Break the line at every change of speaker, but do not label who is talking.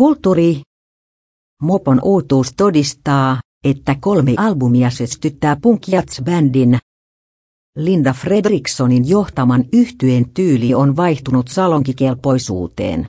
Kulttuuri. Mopon uutuus todistaa, että kolme albumia systyttää Punk bändin Linda Fredrikssonin johtaman yhtyeen tyyli on vaihtunut salonkikelpoisuuteen.